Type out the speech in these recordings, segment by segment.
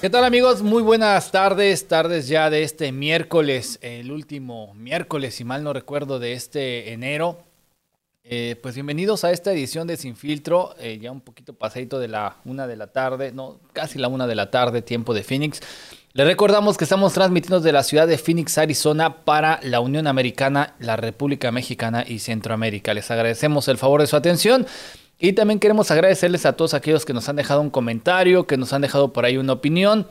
¿Qué tal amigos? Muy buenas tardes, tardes ya de este miércoles, el último miércoles, si mal no recuerdo, de este enero. Eh, pues bienvenidos a esta edición de Sin Filtro, eh, ya un poquito pasadito de la una de la tarde, no, casi la una de la tarde, tiempo de Phoenix. Les recordamos que estamos transmitiendo desde la ciudad de Phoenix, Arizona, para la Unión Americana, la República Mexicana y Centroamérica. Les agradecemos el favor de su atención. Y también queremos agradecerles a todos aquellos que nos han dejado un comentario, que nos han dejado por ahí una opinión,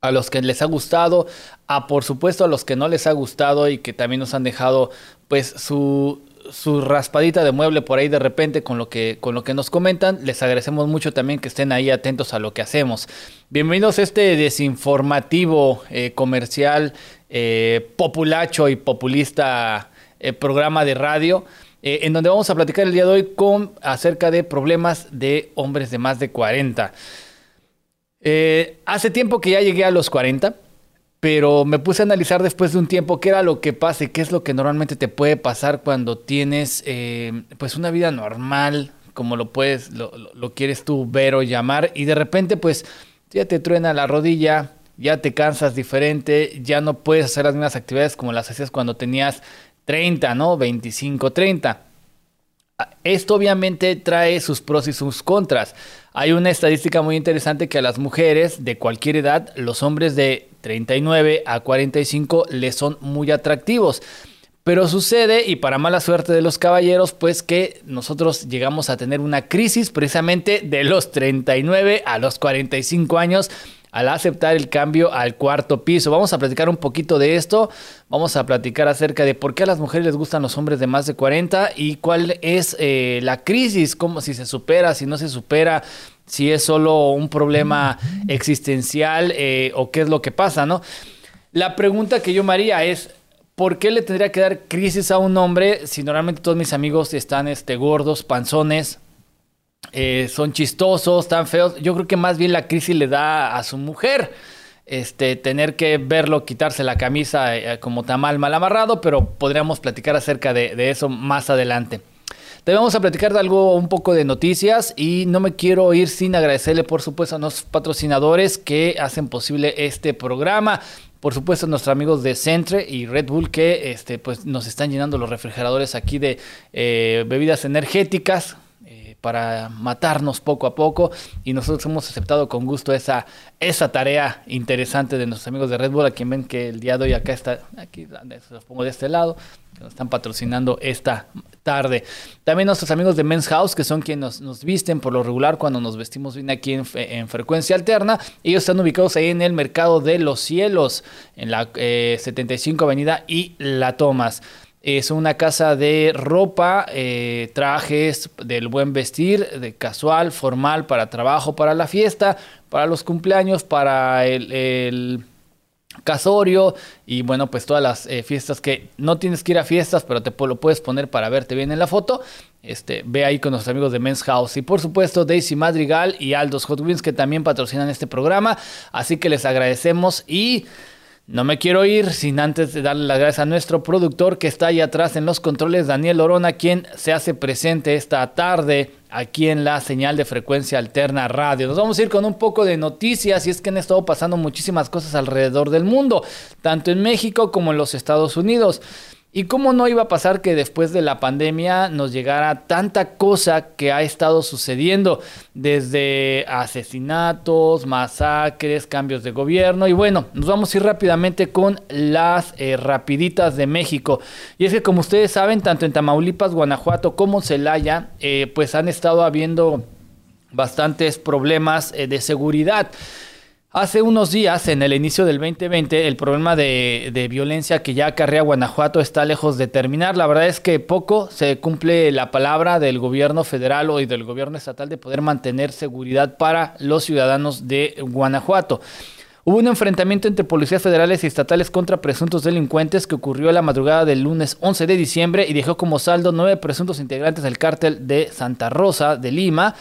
a los que les ha gustado, a por supuesto a los que no les ha gustado y que también nos han dejado pues su, su raspadita de mueble por ahí de repente con lo que con lo que nos comentan. Les agradecemos mucho también que estén ahí atentos a lo que hacemos. Bienvenidos a este desinformativo eh, comercial eh, populacho y populista eh, programa de radio. Eh, en donde vamos a platicar el día de hoy con, acerca de problemas de hombres de más de 40. Eh, hace tiempo que ya llegué a los 40, pero me puse a analizar después de un tiempo qué era lo que pasa y qué es lo que normalmente te puede pasar cuando tienes eh, pues una vida normal, como lo puedes, lo, lo, quieres tú ver o llamar, y de repente pues ya te truena la rodilla, ya te cansas diferente, ya no puedes hacer las mismas actividades como las hacías cuando tenías 30, ¿no? 25, 30. Esto obviamente trae sus pros y sus contras. Hay una estadística muy interesante que a las mujeres de cualquier edad, los hombres de 39 a 45 les son muy atractivos. Pero sucede, y para mala suerte de los caballeros, pues que nosotros llegamos a tener una crisis precisamente de los 39 a los 45 años al aceptar el cambio al cuarto piso. Vamos a platicar un poquito de esto. Vamos a platicar acerca de por qué a las mujeres les gustan los hombres de más de 40 y cuál es eh, la crisis, cómo si se supera, si no se supera, si es solo un problema existencial eh, o qué es lo que pasa, ¿no? La pregunta que yo me haría es, ¿por qué le tendría que dar crisis a un hombre si normalmente todos mis amigos están este, gordos, panzones, eh, son chistosos, tan feos. Yo creo que más bien la crisis le da a su mujer. Este, tener que verlo quitarse la camisa eh, como tamal mal amarrado, pero podríamos platicar acerca de, eso más adelante. Te vamos a platicar de algo, un poco de noticias y no me quiero ir sin agradecerle, por supuesto, a los patrocinadores que hacen posible este programa. Por supuesto, a nuestros amigos de Centre y Red Bull que este, pues, nos están llenando los refrigeradores aquí de eh, bebidas energéticas para matarnos poco a poco y nosotros hemos aceptado con gusto esa, esa tarea interesante de nuestros amigos de Red Bull, a quien ven que el día de hoy acá está, aquí se los pongo de este lado, que nos están patrocinando esta tarde. También nuestros amigos de Men's House, que son quienes nos, visten por lo regular cuando nos vestimos bien aquí en, frecuencia alterna. Ellos están ubicados ahí en el Mercado de los Cielos, en la 75 eh, Avenida y La Tomas. Es una casa de ropa, eh, trajes del buen vestir, de casual, formal, para trabajo, para la fiesta, para los cumpleaños, para el, casorio y bueno, pues todas las eh, fiestas que no tienes que ir a fiestas, pero te lo puedes poner para verte bien en la foto. Este, ve ahí con nuestros amigos de Men's House y por supuesto Daisy Madrigal y Aldos Hot que también patrocinan este programa. Así que les agradecemos y no me quiero ir sin antes de darle las gracias a nuestro productor que está ahí atrás en los controles, Daniel Orona, quien se hace presente esta tarde aquí en la señal de frecuencia alterna radio. Nos vamos a ir con un poco de noticias y es que han estado pasando muchísimas cosas alrededor del mundo, tanto en México como en los Estados Unidos. ¿Y cómo no iba a pasar que después de la pandemia nos llegara tanta cosa que ha estado sucediendo? Desde asesinatos, masacres, cambios de gobierno. Y bueno, nos vamos a ir rápidamente con las eh, rapiditas de México. Y es que como ustedes saben, tanto en Tamaulipas, Guanajuato como Celaya, eh, pues han estado habiendo bastantes problemas eh, de seguridad. Hace unos días, en el inicio del 2020, el problema de, violencia que ya acarrea Guanajuato está lejos de terminar. La verdad es que poco se cumple la palabra del gobierno federal o del gobierno estatal de poder mantener seguridad para los ciudadanos de Guanajuato. Hubo un enfrentamiento entre policías federales y estatales contra presuntos delincuentes que ocurrió la madrugada del lunes 11 de diciembre y dejó como saldo nueve presuntos integrantes del cártel de Santa Rosa de Lima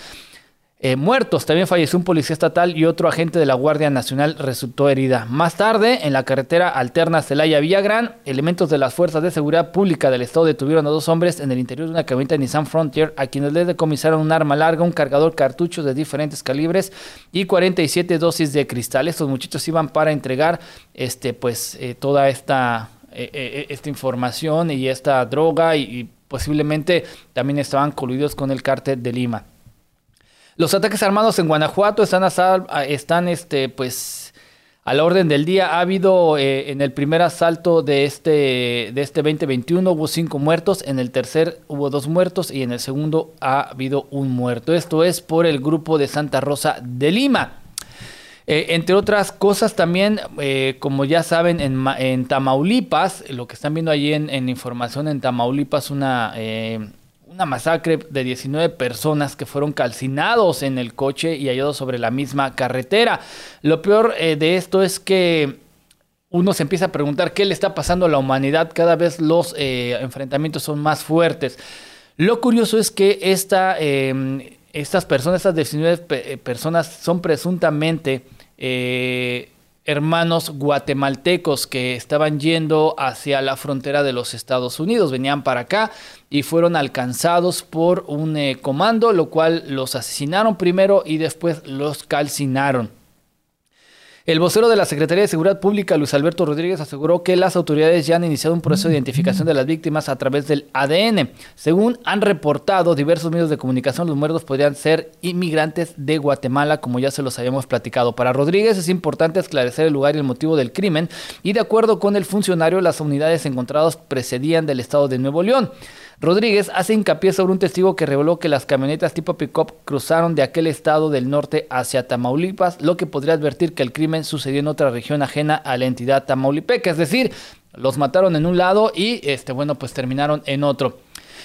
eh, muertos. También falleció un policía estatal y otro agente de la Guardia Nacional resultó herida. Más tarde, en la carretera alterna Celaya-Villagrán, elementos de las fuerzas de seguridad pública del estado detuvieron a dos hombres en el interior de una camioneta Nissan Frontier, a quienes les decomisaron un arma larga, un cargador cartuchos de diferentes calibres y 47 dosis de cristal. Estos muchachos iban para entregar este, pues, eh, toda esta, eh, esta información y esta droga y, y posiblemente también estaban coludidos con el cártel de Lima. Los ataques armados en Guanajuato están, a están este, pues, a la orden del día. Ha habido eh, en el primer asalto de este, de este 2021 hubo cinco muertos, en el tercer hubo dos muertos y en el segundo ha habido un muerto. Esto es por el grupo de Santa Rosa de Lima. Eh, entre otras cosas también, eh, como ya saben, en, Tamaulipas, lo que están viendo allí en, en información en Tamaulipas, una una masacre de 19 personas que fueron calcinados en el coche y hallados sobre la misma carretera. Lo peor eh, de esto es que uno se empieza a preguntar qué le está pasando a la humanidad. Cada vez los eh, enfrentamientos son más fuertes. Lo curioso es que esta, em, estas personas, estas 19 eh, personas, son presuntamente hermanos guatemaltecos que estaban yendo hacia la frontera de los Estados Unidos. Venían para acá y fueron alcanzados por un eh, comando, lo cual los asesinaron primero y después los calcinaron. El vocero de la Secretaría de Seguridad Pública, Luis Alberto Rodríguez, aseguró que las autoridades ya han iniciado un proceso de identificación de las víctimas a través del ADN. Según han reportado diversos medios de comunicación, los muertos podrían ser inmigrantes de Guatemala, como ya se los habíamos platicado. Para Rodríguez es importante esclarecer el lugar y el motivo del crimen, y de acuerdo con el funcionario, las unidades encontradas precedían del estado de Nuevo León. Rodríguez hace hincapié sobre un testigo que reveló que las camionetas tipo pick-up cruzaron de aquel estado del norte hacia Tamaulipas, lo que podría advertir que el crimen sucedió en otra región ajena a la entidad tamaulipeca, es decir, los mataron en un lado y este bueno, pues terminaron en otro.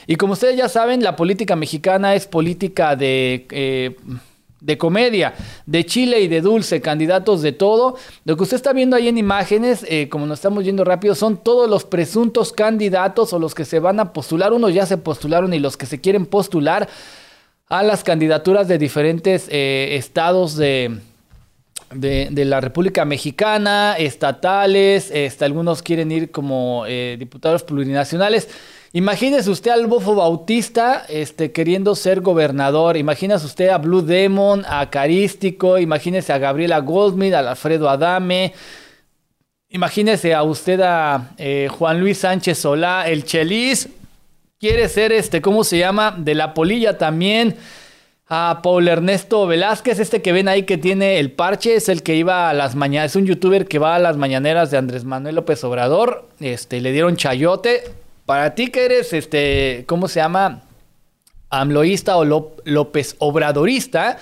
Y como ustedes ya saben, la política mexicana es política de eh, de comedia, de chile y de dulce, candidatos de todo. Lo que usted está viendo ahí en imágenes, eh, como nos estamos yendo rápido, son todos los presuntos candidatos o los que se van a postular. Unos ya se postularon y los que se quieren postular a las candidaturas de diferentes eh, estados de, de, la República Mexicana, estatales, este, algunos quieren ir como eh, diputados plurinacionales. Imagínese usted al Bofo Bautista este, queriendo ser gobernador. Imagínese usted a Blue Demon, a Carístico. Imagínese a Gabriela Goldsmith, a Alfredo Adame. Imagínese a usted a eh, Juan Luis Sánchez Solá, el Chelis. Quiere ser este, ¿cómo se llama? De la polilla también. A Paul Ernesto Velázquez, este que ven ahí que tiene el parche, es el que iba a las mañanas, es un youtuber que va a las mañaneras de Andrés Manuel López Obrador. Este, le dieron chayote para ti que eres, este, ¿cómo se llama? Amloísta o López Obradorista.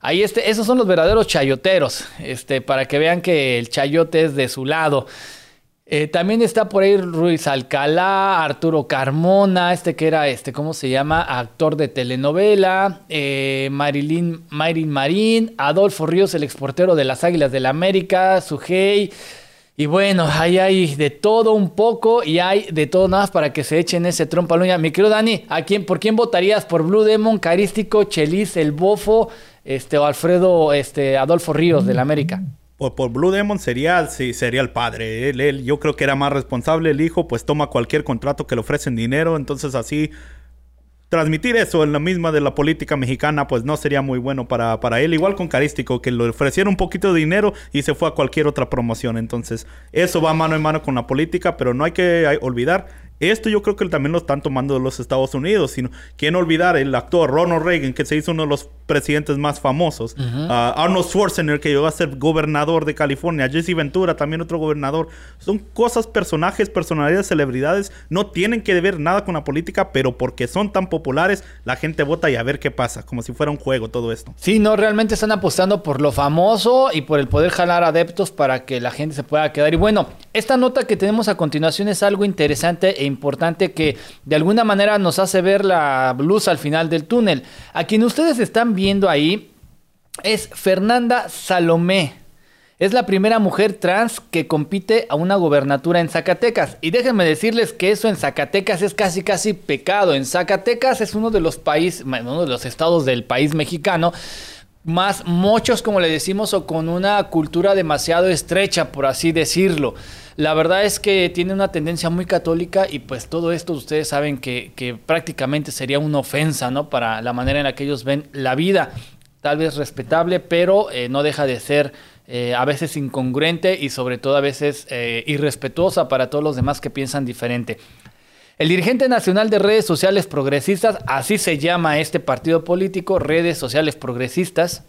Ahí este, esos son los verdaderos chayoteros, este, para que vean que el chayote es de su lado. Eh, también está por ahí Ruiz Alcalá, Arturo Carmona, este que era, este, ¿cómo se llama? Actor de telenovela, eh, Marilyn, Marilyn Marín, Adolfo Ríos, el exportero de las Águilas del la América, Sujei, y bueno, ahí hay de todo un poco y hay de todo nada más para que se echen ese trompa luña. Mi querido Dani, ¿a quién, ¿por quién votarías? ¿Por Blue Demon, Carístico, Chelis, El Bofo este, o Alfredo este, Adolfo Ríos del América? Por, por, Blue Demon sería, sí, sería el padre. Él, yo creo que era más responsable. El hijo, pues toma cualquier contrato que le ofrecen dinero. Entonces, así transmitir eso en la misma de la política mexicana, pues no sería muy bueno para, para él. Igual con Carístico, que le ofrecieron un poquito de dinero y se fue a cualquier otra promoción. Entonces, eso va mano en mano con la política, pero no hay que olvidar esto yo creo que también lo están tomando de los Estados Unidos. Sino, ¿Quién olvidar el actor Ronald Reagan, que se hizo uno de los presidentes más famosos? Arnold Schwarzenegger, que llegó a ser gobernador de California. Jesse Ventura, también otro gobernador. Son cosas, personajes, personalidades, celebridades. No tienen que ver nada con la política, pero porque son tan populares, la gente vota y a ver qué pasa. Como si fuera un juego todo esto. Sí, no, realmente están apostando por lo famoso y por el poder jalar adeptos para que la gente se pueda quedar. Y bueno, esta nota que tenemos a continuación es algo interesante e importante que de alguna manera nos hace ver la luz al final del túnel. A quien ustedes están viendo ahí es Fernanda Salomé. Es la primera mujer trans que compite a una gobernatura en Zacatecas. Y déjenme decirles que eso en Zacatecas es casi casi pecado. En Zacatecas es uno de los países, uno de los estados del país mexicano más mochos, como le decimos, o con una cultura demasiado estrecha, por así decirlo. La verdad es que tiene una tendencia muy católica y pues todo esto ustedes saben que, prácticamente sería una ofensa, ¿no? Para la manera en la que ellos ven la vida. Tal vez respetable, pero eh, no deja de ser eh, a veces incongruente y sobre todo a veces eh, irrespetuosa para todos los demás que piensan diferente. El dirigente nacional de redes sociales progresistas, así se llama este partido político, redes sociales progresistas,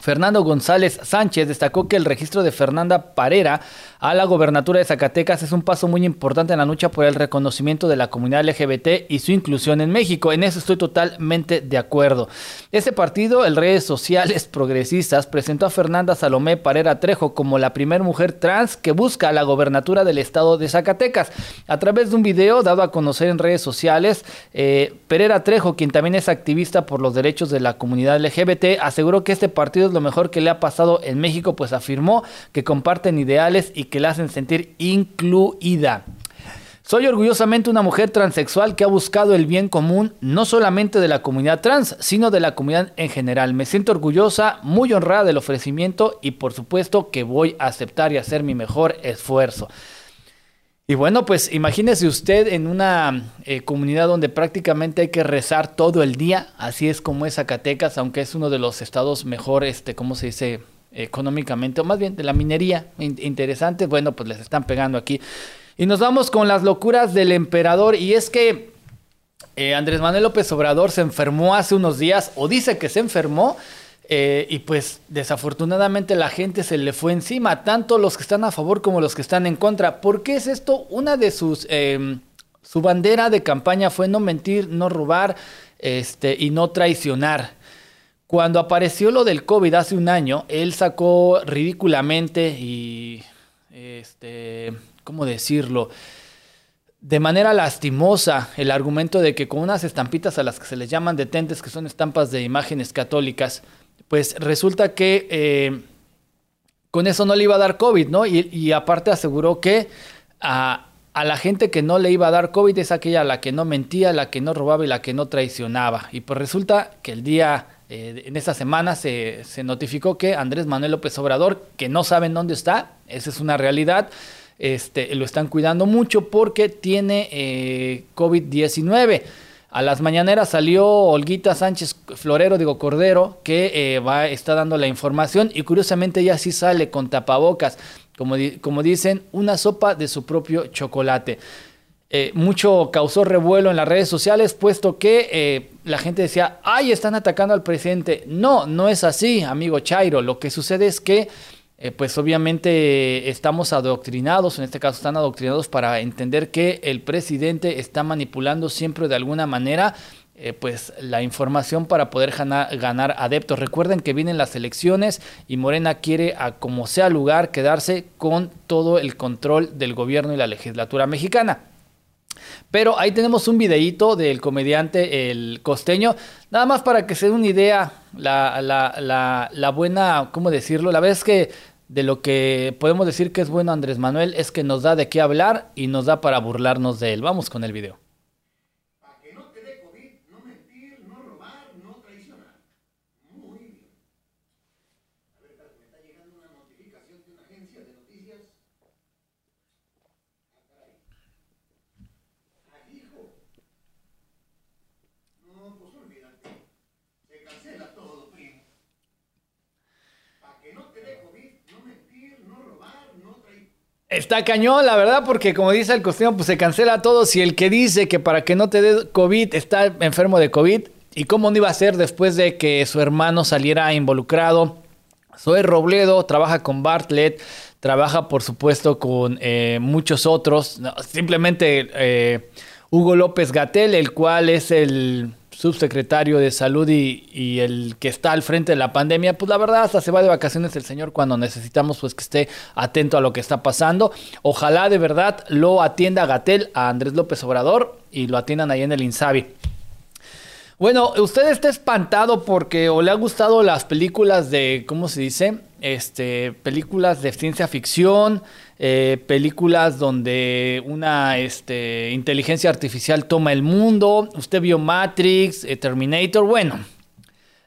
Fernando González Sánchez destacó que el registro de Fernanda Parera a la gobernatura de Zacatecas es un paso muy importante en la lucha por el reconocimiento de la comunidad LGBT y su inclusión en México. En eso estoy totalmente de acuerdo. Este partido, el Redes Sociales Progresistas, presentó a Fernanda Salomé Parera Trejo como la primera mujer trans que busca la gobernatura del estado de Zacatecas. A través de un video dado a conocer en redes sociales, eh, Pereira Trejo, quien también es activista por los derechos de la comunidad LGBT, aseguró que este partido es lo mejor que le ha pasado en México, pues afirmó que comparten ideales y que la hacen sentir incluida. Soy orgullosamente una mujer transexual que ha buscado el bien común no solamente de la comunidad trans, sino de la comunidad en general. Me siento orgullosa, muy honrada del ofrecimiento y por supuesto que voy a aceptar y hacer mi mejor esfuerzo. Y bueno, pues imagínese usted en una eh, comunidad donde prácticamente hay que rezar todo el día, así es como es Zacatecas, aunque es uno de los estados mejor, este, ¿cómo se dice? Económicamente, o más bien de la minería interesante, bueno, pues les están pegando aquí. Y nos vamos con las locuras del emperador, y es que eh, Andrés Manuel López Obrador se enfermó hace unos días, o dice que se enfermó, eh, y pues desafortunadamente la gente se le fue encima, tanto los que están a favor como los que están en contra. ¿Por qué es esto? Una de sus... Em, su bandera de campaña fue no mentir, no robar este, y no traicionar. Cuando apareció lo del COVID hace un año, él sacó ridículamente y, este, ¿cómo decirlo? De manera lastimosa el argumento de que con unas estampitas a las que se les llaman detentes, que son estampas de imágenes católicas, pues resulta que eh, con eso no le iba a dar COVID, ¿no? Y, aparte aseguró que a, a, la gente que no le iba a dar COVID es aquella la que no mentía, la que no robaba y la que no traicionaba. Y pues resulta que el día eh, en esta semana se, notificó que Andrés Manuel López Obrador, que no saben dónde está, esa es una realidad, este, lo están cuidando mucho porque tiene eh, COVID-19. A las mañaneras salió Olguita Sánchez Florero, digo Cordero, que eh, va, está dando la información y curiosamente ella sí sale con tapabocas, como, como dicen, una sopa de su propio chocolate. Eh, mucho causó revuelo en las redes sociales, puesto que eh, la gente decía, ay, están atacando al presidente. No, no es así, amigo Chairo. Lo que sucede es que, eh, pues obviamente estamos adoctrinados, en este caso están adoctrinados para entender que el presidente está manipulando siempre de alguna manera pues la información para poder ganar, ganar, adeptos. Recuerden que vienen las elecciones y Morena quiere a como sea lugar quedarse con todo el control del gobierno y la legislatura mexicana. Pero ahí tenemos un videíto del comediante El Costeño, nada más para que se den una idea, la, la, la, buena, ¿cómo decirlo? La es que de lo que podemos decir que es bueno Andrés Manuel es que nos da de qué hablar y nos da para burlarnos de él. Vamos con el video. Está cañón, la verdad, porque como dice el costeño, pues se cancela todo. Si el que dice que para que no te dé COVID está enfermo de COVID, ¿y cómo no iba a ser después de que su hermano saliera involucrado? Soy Robledo, trabaja con Bartlett, trabaja por supuesto con eh, muchos otros. simplemente eh, Hugo López Gatel, el cual es el subsecretario de salud y, el que está al frente de la pandemia, pues la verdad hasta se va de vacaciones el señor cuando necesitamos pues que esté atento a lo que está pasando. Ojalá de verdad lo atienda Gatel a Andrés López Obrador y lo atiendan ahí en el Insabi. Bueno, usted está espantado porque o le ha gustado las películas de, ¿cómo se dice? Este, películas de ciencia ficción, eh, películas donde una este, inteligencia artificial toma el mundo. Usted vio Matrix, eh, Terminator. Bueno,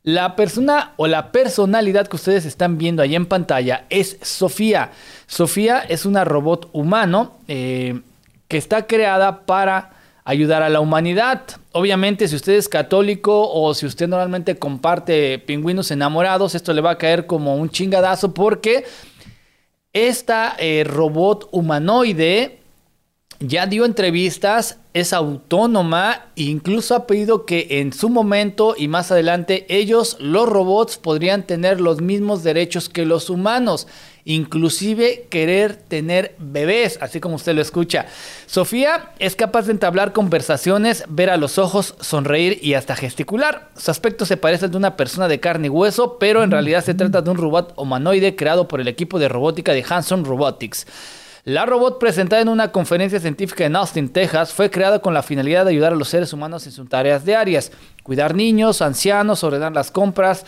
la persona o la personalidad que ustedes están viendo ahí en pantalla es Sofía. Sofía es una robot humano eh, que está creada para ayudar a la humanidad. Obviamente, si usted es católico o si usted normalmente comparte pingüinos enamorados, esto le va a caer como un chingadazo porque esta eh, robot humanoide ya dio entrevistas, es autónoma, incluso ha pedido que en su momento y más adelante ellos, los robots, podrían tener los mismos derechos que los humanos, inclusive querer tener bebés, así como usted lo escucha. Sofía es capaz de entablar conversaciones, ver a los ojos, sonreír y hasta gesticular. Su aspecto se parece al de una persona de carne y hueso, pero en realidad se trata de un robot humanoide creado por el equipo de robótica de Hanson Robotics. La robot presentada en una conferencia científica en Austin, Texas, fue creada con la finalidad de ayudar a los seres humanos en sus tareas diarias, cuidar niños, ancianos, ordenar las compras.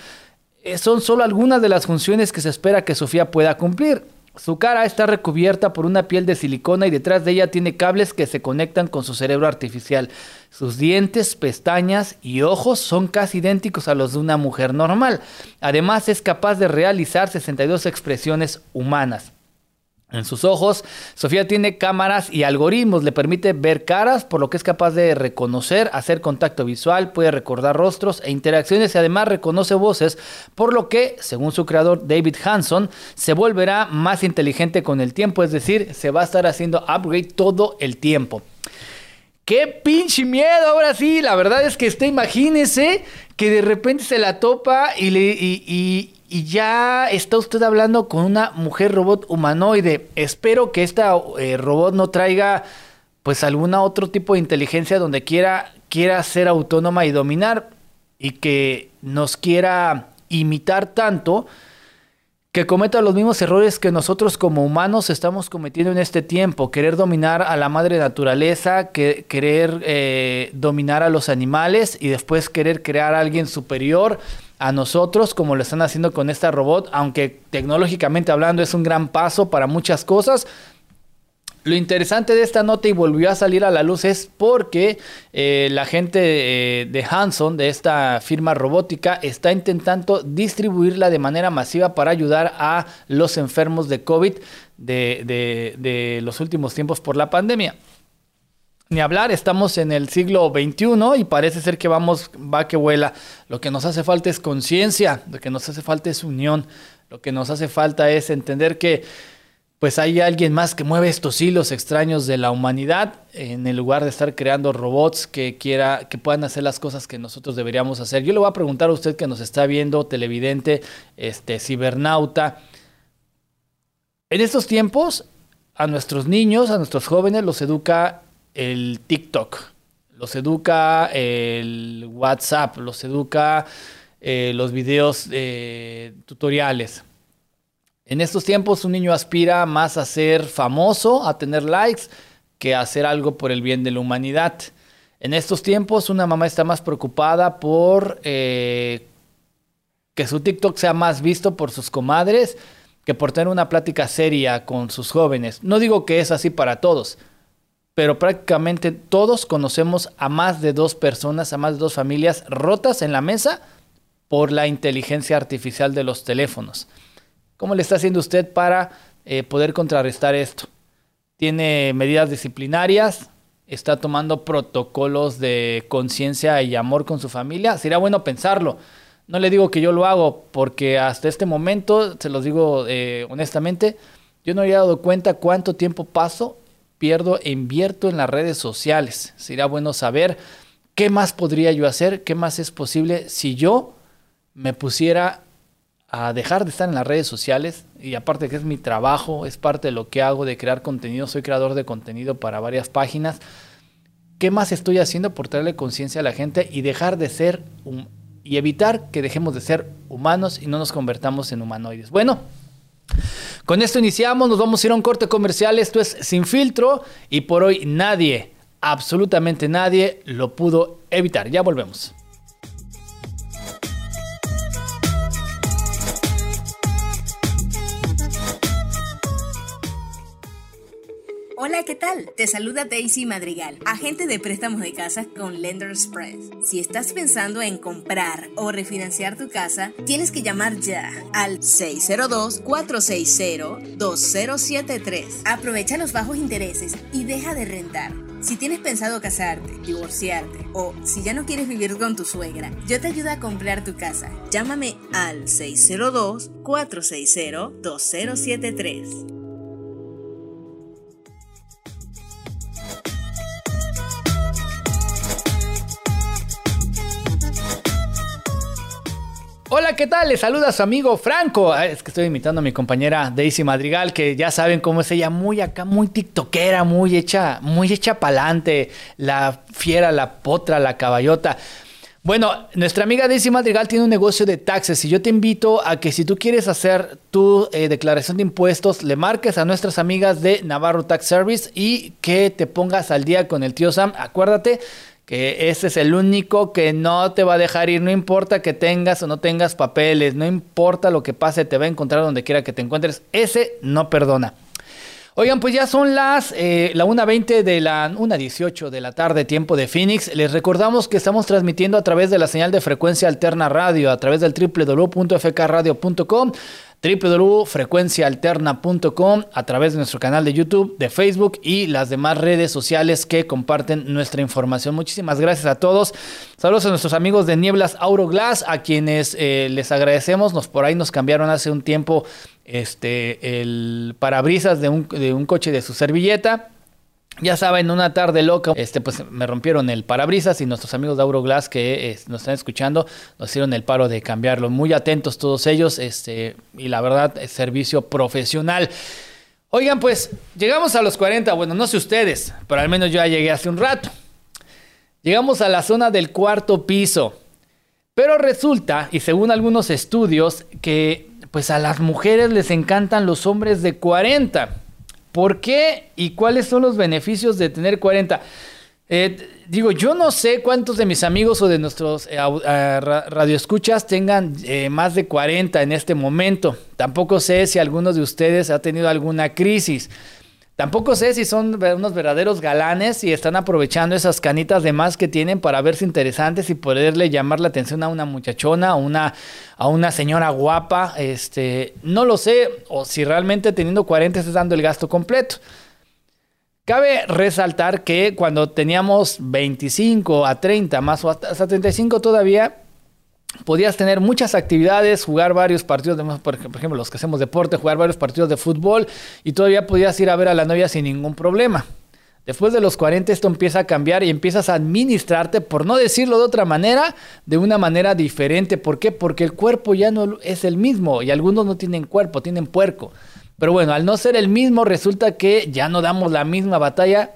Eh, son solo algunas de las funciones que se espera que Sofía pueda cumplir. Su cara está recubierta por una piel de silicona y detrás de ella tiene cables que se conectan con su cerebro artificial. Sus dientes, pestañas y ojos son casi idénticos a los de una mujer normal. Además es capaz de realizar 62 expresiones humanas. En sus ojos, Sofía tiene cámaras y algoritmos, le permite ver caras, por lo que es capaz de reconocer, hacer contacto visual, puede recordar rostros e interacciones y además reconoce voces, por lo que, según su creador David Hanson, se volverá más inteligente con el tiempo, es decir, se va a estar haciendo upgrade todo el tiempo. ¡Qué pinche miedo! Ahora sí, la verdad es que usted imagínese que de repente se la topa y, le, y ya está usted hablando con una mujer robot humanoide. Espero que esta eh, robot no traiga pues alguna otro tipo de inteligencia donde quiera, quiera ser autónoma y dominar y que nos quiera imitar tanto que cometa los mismos errores que nosotros como humanos estamos cometiendo en este tiempo. Querer dominar a la madre naturaleza, que, querer eh, dominar a los animales y después querer crear a alguien superior a nosotros, como lo están haciendo con esta robot, aunque tecnológicamente hablando es un gran paso para muchas cosas. Lo interesante de esta nota y volvió a salir a la luz es porque eh, la gente eh, de Hanson, de esta firma robótica, está intentando distribuirla de manera masiva para ayudar a los enfermos de COVID de, de los últimos tiempos por la pandemia. Ni hablar, estamos en el siglo XXI y parece ser que vamos, va que vuela. Lo que nos hace falta es conciencia, lo que nos hace falta es unión, lo que nos hace falta es entender que pues hay alguien más que mueve estos hilos extraños de la humanidad en el lugar de estar creando robots que quiera que puedan hacer las cosas que nosotros deberíamos hacer. Yo le voy a preguntar a usted que nos está viendo, televidente, este cibernauta. En estos tiempos a nuestros niños, a nuestros jóvenes los educa el TikTok, los educa el WhatsApp, los educa eh, los videos eh, tutoriales. En estos tiempos un niño aspira más a ser famoso, a tener likes, que a hacer algo por el bien de la humanidad. En estos tiempos una mamá está más preocupada por eh, que su TikTok sea más visto por sus comadres que por tener una plática seria con sus jóvenes. No digo que es así para todos, pero prácticamente todos conocemos a más de dos personas, a más de dos familias rotas en la mesa por la inteligencia artificial de los teléfonos. ¿Cómo le está haciendo usted para eh, poder contrarrestar esto? ¿Tiene medidas disciplinarias? ¿Está tomando protocolos de conciencia y amor con su familia? Sería bueno pensarlo. No le digo que yo lo hago porque hasta este momento, se los digo eh, honestamente, yo no había dado cuenta cuánto tiempo paso pierdo e invierto en las redes sociales. Sería bueno saber qué más podría yo hacer, qué más es posible si yo me pusiera a dejar de estar en las redes sociales y aparte que es mi trabajo, es parte de lo que hago de crear contenido, soy creador de contenido para varias páginas. ¿Qué más estoy haciendo por traerle conciencia a la gente y dejar de ser y evitar que dejemos de ser humanos y no nos convertamos en humanoides? Bueno, con esto iniciamos, nos vamos a ir a un corte comercial, esto es sin filtro y por hoy nadie, absolutamente nadie lo pudo evitar. Ya volvemos. Hola, ¿qué tal? Te saluda Daisy Madrigal, agente de préstamos de casa con Lender Express. Si estás pensando en comprar o refinanciar tu casa, tienes que llamar ya al 602-460-2073. Aprovecha los bajos intereses y deja de rentar. Si tienes pensado casarte, divorciarte o si ya no quieres vivir con tu suegra, yo te ayudo a comprar tu casa. Llámame al 602-460-2073. Hola, ¿qué tal? Les saluda su amigo Franco. Es que estoy invitando a mi compañera Daisy Madrigal, que ya saben cómo es ella, muy acá, muy tiktokera, muy hecha, muy hecha pa'lante, la fiera, la potra, la caballota. Bueno, nuestra amiga Daisy Madrigal tiene un negocio de taxes y yo te invito a que si tú quieres hacer tu eh, declaración de impuestos, le marques a nuestras amigas de Navarro Tax Service y que te pongas al día con el tío Sam. Acuérdate que ese es el único que no te va a dejar ir, no importa que tengas o no tengas papeles, no importa lo que pase, te va a encontrar donde quiera que te encuentres, ese no perdona. Oigan, pues ya son las eh, la 1.20 de la 1.18 de la tarde, tiempo de Phoenix. Les recordamos que estamos transmitiendo a través de la señal de frecuencia alterna radio, a través del www.fkradio.com www.frecuenciaalterna.com a través de nuestro canal de YouTube, de Facebook y las demás redes sociales que comparten nuestra información. Muchísimas gracias a todos. Saludos a nuestros amigos de Nieblas Auroglass, a quienes eh, les agradecemos. Nos por ahí nos cambiaron hace un tiempo este el parabrisas de un, de un coche de su servilleta. Ya saben, una tarde loca, este, pues me rompieron el parabrisas y nuestros amigos de Auroglass que nos están escuchando nos hicieron el paro de cambiarlo. Muy atentos todos ellos, este, y la verdad, servicio profesional. Oigan, pues llegamos a los 40, bueno, no sé ustedes, pero al menos yo ya llegué hace un rato. Llegamos a la zona del cuarto piso. Pero resulta, y según algunos estudios, que pues a las mujeres les encantan los hombres de 40. ¿Por qué y cuáles son los beneficios de tener 40? Eh, digo, yo no sé cuántos de mis amigos o de nuestros eh, eh, radioescuchas tengan más de 40 en este momento. Tampoco sé si algunos de ustedes ha tenido alguna crisis. Tampoco sé si son unos verdaderos galanes y están aprovechando esas canitas de más que tienen para verse interesantes y poderle llamar la atención a una muchachona o una, a una señora guapa. Este, no lo sé, o si realmente teniendo 40 estás dando el gasto completo. Cabe resaltar que cuando teníamos 25 a 30 más o hasta 35 todavía, podías tener muchas actividades, jugar varios partidos, de, por ejemplo, los que hacemos deporte, jugar varios partidos de fútbol y todavía podías ir a ver a la novia sin ningún problema. Después de los 40 esto empieza a cambiar y empiezas a administrarte, por no decirlo de otra manera, de una manera diferente. ¿Por qué? Porque el cuerpo ya no es el mismo y algunos no tienen cuerpo, tienen puerco. Pero bueno, al no ser el mismo resulta que ya no damos la misma batalla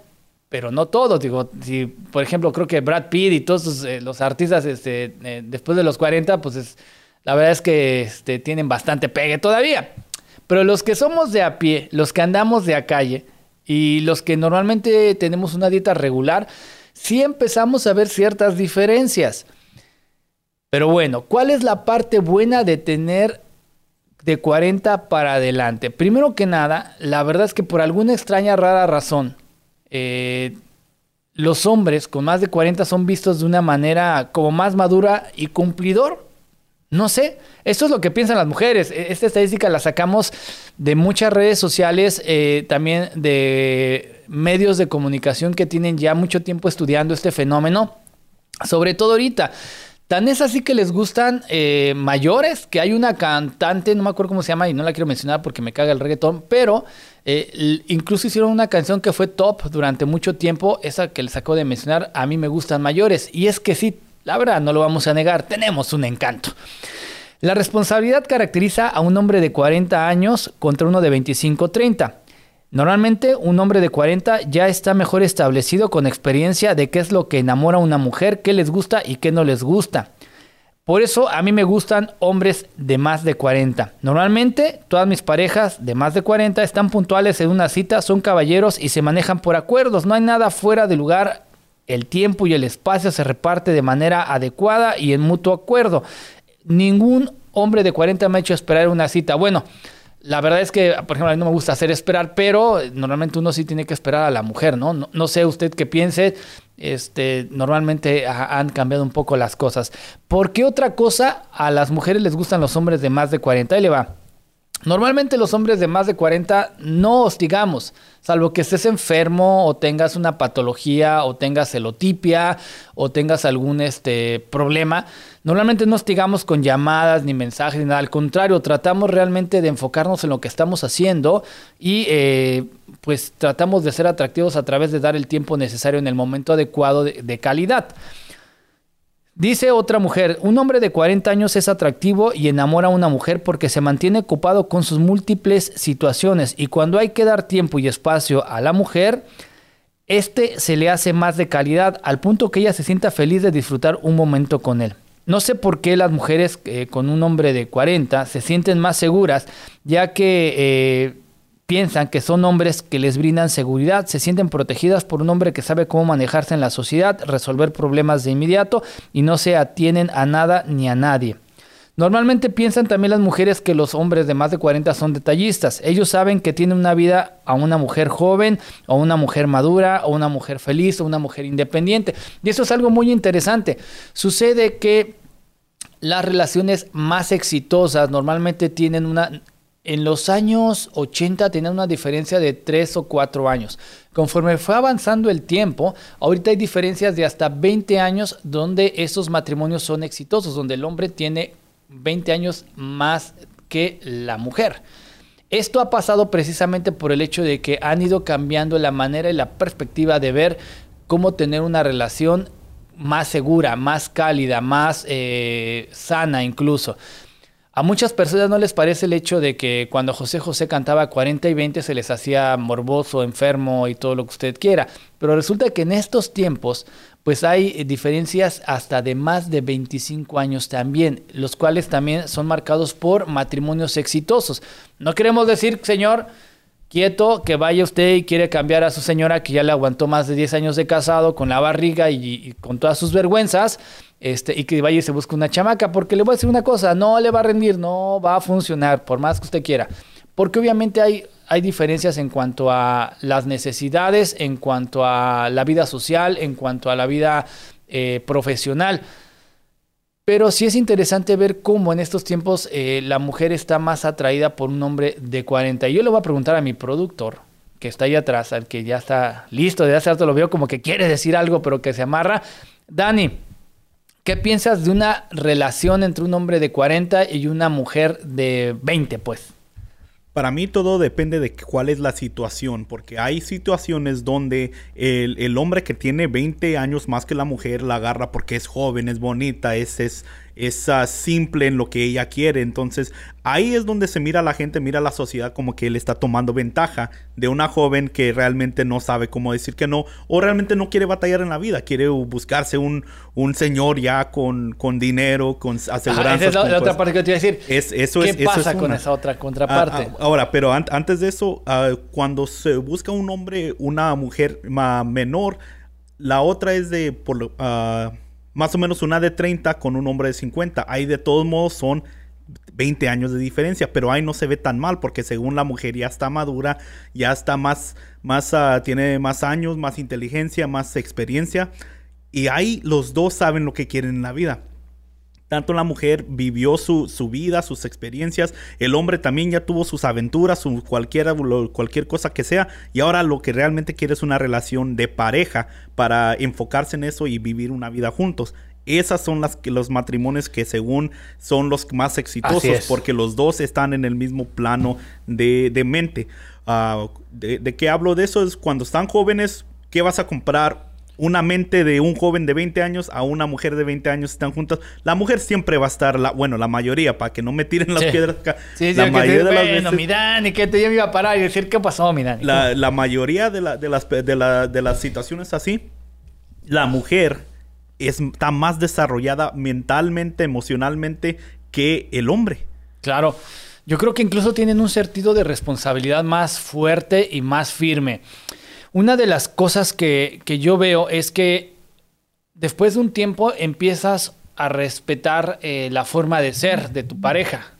pero no todos. Digo, si por ejemplo creo que Brad Pitt y todos eh, los artistas este, eh, después de los 40, pues es, la verdad es que este, tienen bastante pegue todavía. Pero los que somos de a pie, los que andamos de a calle y los que normalmente tenemos una dieta regular, sí empezamos a ver ciertas diferencias. Pero bueno, ¿cuál es la parte buena de tener de 40 para adelante? Primero que nada, la verdad es que por alguna extraña, rara razón, eh, los hombres con más de 40 son vistos de una manera como más madura y cumplidor. No sé, esto es lo que piensan las mujeres. E, esta estadística la sacamos de muchas redes sociales, eh, también de medios de comunicación que tienen ya mucho tiempo estudiando este fenómeno, sobre todo ahorita. Tan es así que les gustan eh, mayores, que hay una cantante, no me acuerdo cómo se llama y no la quiero mencionar porque me caga el reggaetón, pero eh, incluso hicieron una canción que fue top durante mucho tiempo, esa que les sacó de mencionar, a mí me gustan mayores. Y es que sí, la verdad, no lo vamos a negar, tenemos un encanto. La responsabilidad caracteriza a un hombre de 40 años contra uno de 25 30. Normalmente un hombre de 40 ya está mejor establecido con experiencia de qué es lo que enamora a una mujer, qué les gusta y qué no les gusta. Por eso a mí me gustan hombres de más de 40. Normalmente todas mis parejas de más de 40 están puntuales en una cita, son caballeros y se manejan por acuerdos. No hay nada fuera de lugar. El tiempo y el espacio se reparte de manera adecuada y en mutuo acuerdo. Ningún hombre de 40 me ha hecho esperar una cita. Bueno, La verdad es que, por ejemplo, a mí no me gusta hacer esperar, pero normalmente uno sí tiene que esperar a la mujer, ¿no? No, sé usted qué piense, este, normalmente han cambiado un poco las cosas. ¿Por qué otra cosa a las mujeres les gustan los hombres de más de 40? Ahí le va. Normalmente los hombres de más de 40 no hostigamos, salvo que estés enfermo o tengas una patología o tengas celotipia o tengas algún este, problema. Normalmente no hostigamos con llamadas ni mensajes ni nada, al contrario, tratamos realmente de enfocarnos en lo que estamos haciendo y eh, pues tratamos de ser atractivos a través de dar el tiempo necesario en el momento adecuado de calidad. Dice otra mujer, un hombre de 40 años es atractivo y enamora a una mujer porque se mantiene ocupado con sus múltiples situaciones y cuando hay que dar tiempo y espacio a la mujer, este se le hace más de calidad al punto que ella se sienta feliz de disfrutar un momento con él. No sé por qué las mujeres eh, con un hombre de 40 se sienten más seguras, ya que eh, piensan que son hombres que les brindan seguridad, se sienten protegidas por un hombre que sabe cómo manejarse en la sociedad, resolver problemas de inmediato y no se atienen a nada ni a nadie. Normalmente piensan también las mujeres que los hombres de más de 40 son detallistas. Ellos saben que tienen una vida a una mujer joven, o una mujer madura, o una mujer feliz, o una mujer independiente. Y eso es algo muy interesante. Sucede que las relaciones más exitosas normalmente tienen una en los años 80 tenían una diferencia de 3 o 4 años. Conforme fue avanzando el tiempo, ahorita hay diferencias de hasta 20 años donde esos matrimonios son exitosos, donde el hombre tiene 20 años más que la mujer. Esto ha pasado precisamente por el hecho de que han ido cambiando la manera y la perspectiva de ver cómo tener una relación más segura, más cálida, más eh, sana incluso. A muchas personas no les parece el hecho de que cuando José José cantaba 40 y 20 se les hacía morboso, enfermo y todo lo que usted quiera. Pero resulta que en estos tiempos pues hay diferencias hasta de más de 25 años también, los cuales también son marcados por matrimonios exitosos. No queremos decir, señor, quieto, que vaya usted y quiere cambiar a su señora que ya le aguantó más de 10 años de casado con la barriga y, con todas sus vergüenzas este, y que vaya y se busque una chamaca, porque le voy a decir una cosa, no le va a rendir, no va a funcionar, por más que usted quiera. Porque obviamente hay, hay diferencias en cuanto a las necesidades, en cuanto a la vida social, en cuanto a la vida eh, profesional. Pero sí es interesante ver cómo en estos tiempos eh, la mujer está más atraída por un hombre de 40. Y yo le voy a preguntar a mi productor, que está ahí atrás, al que ya está listo de hace rato, lo veo como que quiere decir algo, pero que se amarra. Dani, ¿Qué piensas de una relación entre un hombre de 40 y una mujer de 20, pues? Para mí todo depende de cuál es la situación, porque hay situaciones donde el, hombre que tiene 20 años más que la mujer la agarra porque es joven, es bonita, es, es, es simple en lo que ella quiere. Entonces ahí es donde se mira la gente, mira la sociedad como que él está tomando ventaja de una joven que realmente no sabe cómo decir que no o realmente no quiere batallar en la vida, quiere buscarse un, un señor ya con, con dinero, con aseguranza. esa es la, otra parte que te iba a decir. Es, eso ¿Qué es, pasa con esa otra contraparte? Ah, ah, ahora, pero antes de eso, ah, cuando se busca un hombre, una mujer menor, la otra es de... Por, más o menos una de 30 con un hombre de 50. Ahí de todos modos son 20 años de diferencia, pero ahí no se ve tan mal porque según la mujer ya está madura, ya está más, más uh, tiene más años, más inteligencia, más experiencia y ahí los dos saben lo que quieren en la vida. Tanto la mujer vivió su, vida, sus experiencias, el hombre también ya tuvo sus aventuras, su cualquiera, cualquier cosa que sea, y ahora lo que realmente quiere es una relación de pareja para enfocarse en eso y vivir una vida juntos. Esas son las, los matrimonios que según son los más exitosos porque los dos están en el mismo plano de, mente. Ah, de, ¿De qué hablo de eso? Es cuando están jóvenes, ¿qué vas a comprar? Una mente de un joven de 20 años a una mujer de 20 años están juntas, la mujer siempre va a estar, la, bueno, la mayoría, para que no me tiren las piedras acá. Sí, la mayoría de las bueno, mi Dani, que te iba a parar y decir, ¿qué pasó, mi Dani? La, la mayoría de, la, de, las, de, la, de las situaciones así, la mujer está más desarrollada mentalmente, emocionalmente que el hombre. Claro. Yo creo que incluso tienen un sentido de responsabilidad más fuerte y más firme. Una de las cosas que, yo veo es que después de un tiempo empiezas a respetar eh, la forma de ser de tu pareja.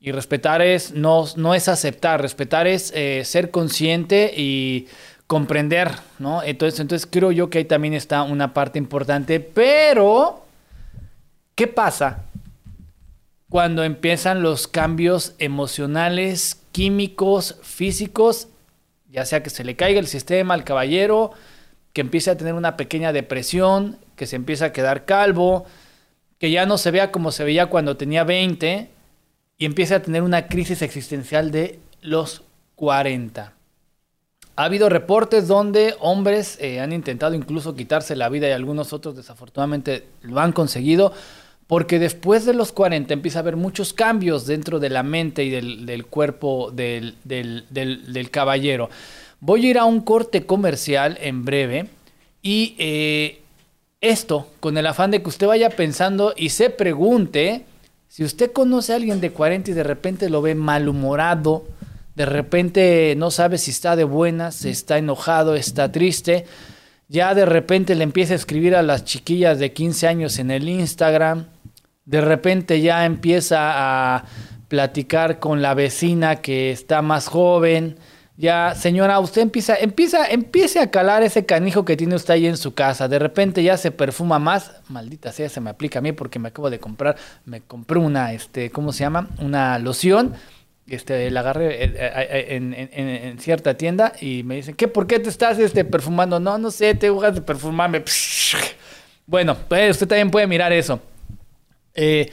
Y respetar es no, no es aceptar, respetar es eh, ser consciente y comprender, ¿no? Entonces, entonces creo yo que ahí también está una parte importante, pero ¿qué pasa cuando empiezan los cambios emocionales, químicos, físicos, ya sea que se le caiga el sistema al caballero, que empiece a tener una pequeña depresión, que se empiece a quedar calvo, que ya no se vea como se veía cuando tenía 20 y empiece a tener una crisis existencial de los 40. Ha habido reportes donde hombres eh, han intentado incluso quitarse la vida y algunos otros desafortunadamente lo han conseguido porque después de los 40 empieza a haber muchos cambios dentro de la mente y del, cuerpo del, del, caballero. Voy a ir a un corte comercial en breve y eh, esto con el afán de que usted vaya pensando y se pregunte si usted conoce a alguien de 40 y de repente lo ve malhumorado, de repente no sabe si está de buenas, está enojado, está triste, ya de repente le empieza a escribir a las chiquillas de 15 años en el Instagram, de repente ya empieza a platicar con la vecina que está más joven, ya, señora, usted empieza, empieza, empiece a calar ese canijo que tiene usted ahí en su casa. De repente ya se perfuma más. Maldita sea, se me aplica a mí porque me acabo de comprar, me compré una, este, ¿cómo se llama? Una loción. Este, la agarré eh, eh, eh, en, cierta tienda y me dicen, ¿qué? ¿Por qué te estás este, perfumando? No, no sé, te jugas de perfumarme. Bueno, pues usted también puede mirar eso. Eh,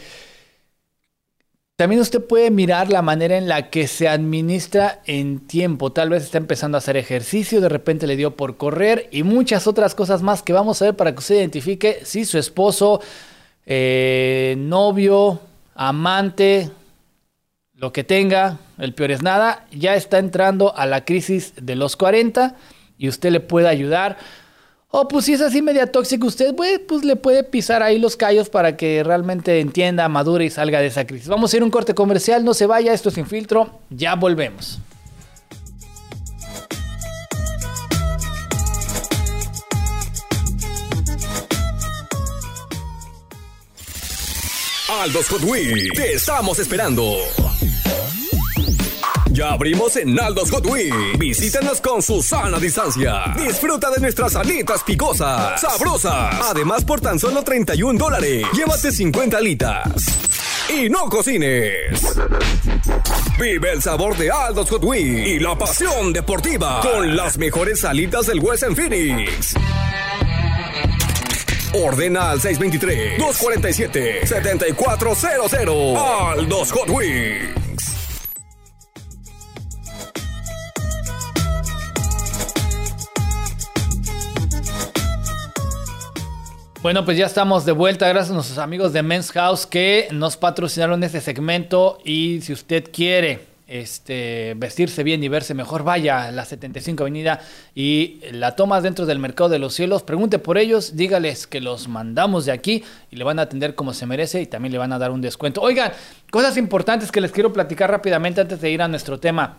también usted puede mirar la manera en la que se administra en tiempo. Tal vez está empezando a hacer ejercicio, de repente le dio por correr y muchas otras cosas más que vamos a ver para que usted identifique si su esposo, eh, novio, amante, lo que tenga, el peor es nada, ya está entrando a la crisis de los 40 y usted le puede ayudar o pues si es así media tóxico, usted pues, le puede pisar ahí los callos para que realmente entienda, madure y salga de esa crisis. Vamos a ir a un corte comercial, no se vaya, esto es sin filtro, ya volvemos. Aldos Hot te estamos esperando. Ya abrimos en Aldos Hot Wheels. Visítanos con su sana distancia. Disfruta de nuestras alitas picosas, sabrosas. Además, por tan solo 31 dólares, llévate 50 alitas. Y no cocines. Vive el sabor de Aldos Hot y la pasión deportiva con las mejores alitas del West en Phoenix. Ordena al 623-247-7400. Aldos Hot Wheels. Bueno, pues ya estamos de vuelta. Gracias a nuestros amigos de Men's House que nos patrocinaron este segmento. Y si usted quiere este, vestirse bien y verse mejor, vaya a la 75 Avenida y la tomas dentro del Mercado de los Cielos. Pregunte por ellos, dígales que los mandamos de aquí y le van a atender como se merece y también le van a dar un descuento. Oigan, cosas importantes que les quiero platicar rápidamente antes de ir a nuestro tema.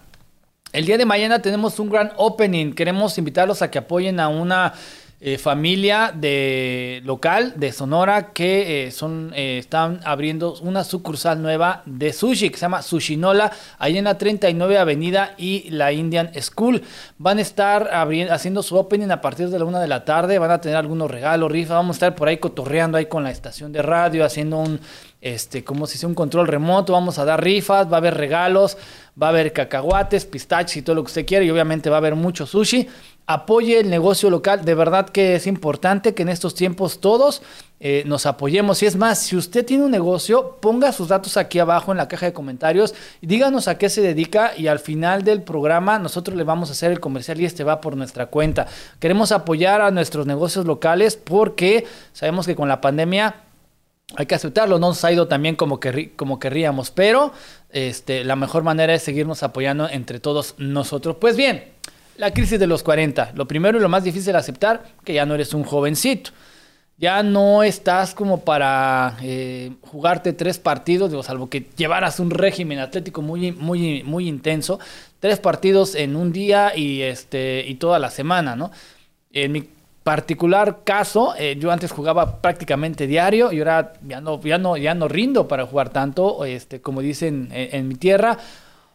El día de mañana tenemos un gran opening. Queremos invitarlos a que apoyen a una eh, familia de local de Sonora que eh, son eh, están abriendo una sucursal nueva de sushi que se llama Sushinola ahí en la 39 Avenida y la Indian School. Van a estar haciendo su opening a partir de la una de la tarde van a tener algunos regalos rifas vamos a estar por ahí cotorreando ahí con la estación de radio haciendo un este como si sea un control remoto vamos a dar rifas va a haber regalos va a haber cacahuates pistaches y todo lo que usted quiera y obviamente va a haber mucho sushi apoye el negocio local. De verdad que es importante que en estos tiempos todos eh, nos apoyemos. Y es más, si usted tiene un negocio, ponga sus datos aquí abajo en la caja de comentarios y díganos a qué se dedica y al final del programa nosotros le vamos a hacer el comercial y este va por nuestra cuenta. Queremos apoyar a nuestros negocios locales porque sabemos que con la pandemia hay que aceptarlo, no nos ha ido también como, como querríamos, pero este, la mejor manera es seguirnos apoyando entre todos nosotros. Pues bien, la crisis de los 40. Lo primero y lo más difícil de aceptar, que ya no eres un jovencito. Ya no estás como para eh, jugarte tres partidos, digo, salvo que llevaras un régimen atlético muy, muy, muy intenso. Tres partidos en un día y, este, y toda la semana, ¿no? En mi particular caso, eh, yo antes jugaba prácticamente diario y ahora ya no, ya no, ya no rindo para jugar tanto, este, como dicen en, mi tierra.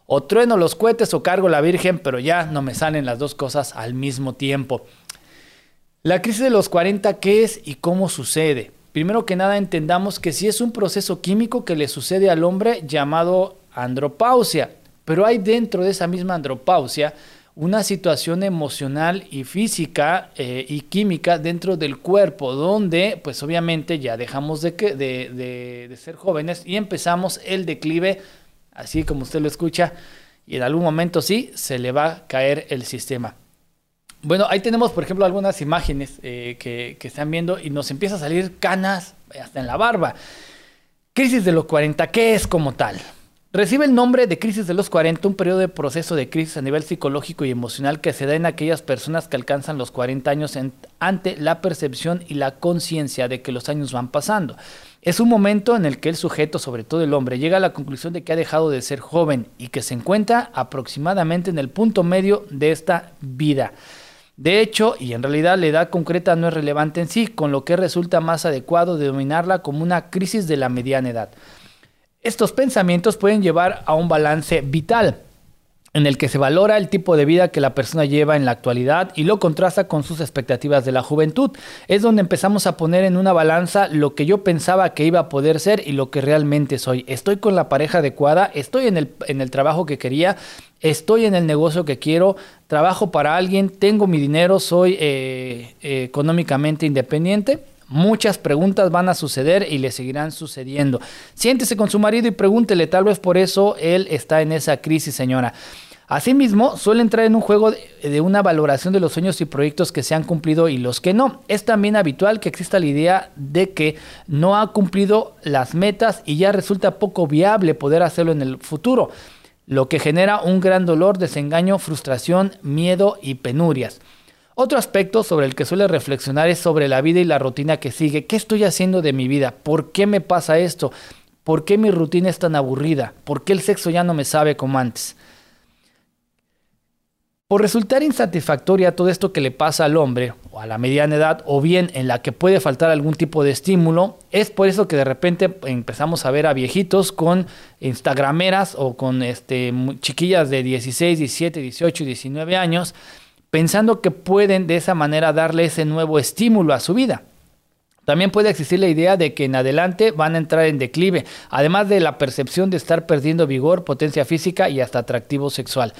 O trueno los cohetes o cargo la Virgen, pero ya no me salen las dos cosas al mismo tiempo. La crisis de los 40, ¿qué es y cómo sucede? Primero que nada entendamos que si es un proceso químico que le sucede al hombre llamado andropausia, pero hay dentro de esa misma andropausia una situación emocional y física eh, y química dentro del cuerpo, donde pues obviamente ya dejamos de, de, de, ser jóvenes y empezamos el declive, así como usted lo escucha, y en algún momento sí, se le va a caer el sistema. Bueno, ahí tenemos, por ejemplo, algunas imágenes eh, que, están viendo y nos empieza a salir canas hasta en la barba. Crisis de los 40, ¿qué es como tal? Recibe el nombre de crisis de los 40, un periodo de proceso de crisis a nivel psicológico y emocional que se da en aquellas personas que alcanzan los 40 años ante la percepción y la conciencia de que los años van pasando. Es un momento en el que el sujeto, sobre todo el hombre, llega a la conclusión de que ha dejado de ser joven y que se encuentra aproximadamente en el punto medio de esta vida. De hecho, y en realidad la edad concreta no es relevante en sí, con lo que resulta más adecuado denominarla como una crisis de la mediana edad. Estos pensamientos pueden llevar a un balance vital, en el que se valora el tipo de vida que la persona lleva en la actualidad y lo contrasta con sus expectativas de la juventud. Es donde empezamos a poner en una balanza lo que yo pensaba que iba a poder ser y lo que realmente soy. Estoy con la pareja adecuada, estoy en el, en el trabajo que quería, estoy en el negocio que quiero, trabajo para alguien, tengo mi dinero, soy eh, eh, económicamente independiente. Muchas preguntas van a suceder y le seguirán sucediendo. Siéntese con su marido y pregúntele, tal vez por eso él está en esa crisis, señora. Asimismo, suele entrar en un juego de, una valoración de los sueños y proyectos que se han cumplido y los que no. Es también habitual que exista la idea de que no ha cumplido las metas y ya resulta poco viable poder hacerlo en el futuro, lo que genera un gran dolor, desengaño, frustración, miedo y penurias. Otro aspecto sobre el que suele reflexionar es sobre la vida y la rutina que sigue. ¿Qué estoy haciendo de mi vida? ¿Por qué me pasa esto? ¿Por qué mi rutina es tan aburrida? ¿Por qué el sexo ya no me sabe como antes? Por resultar insatisfactoria todo esto que le pasa al hombre o a la mediana edad o bien en la que puede faltar algún tipo de estímulo, es por eso que de repente empezamos a ver a viejitos con instagrameras o con este, chiquillas de 16, 17, 18, 19 años pensando que pueden de esa manera darle ese nuevo estímulo a su vida. También puede existir la idea de que en adelante van a entrar en declive, además de la percepción de estar perdiendo vigor, potencia física y hasta atractivo sexual.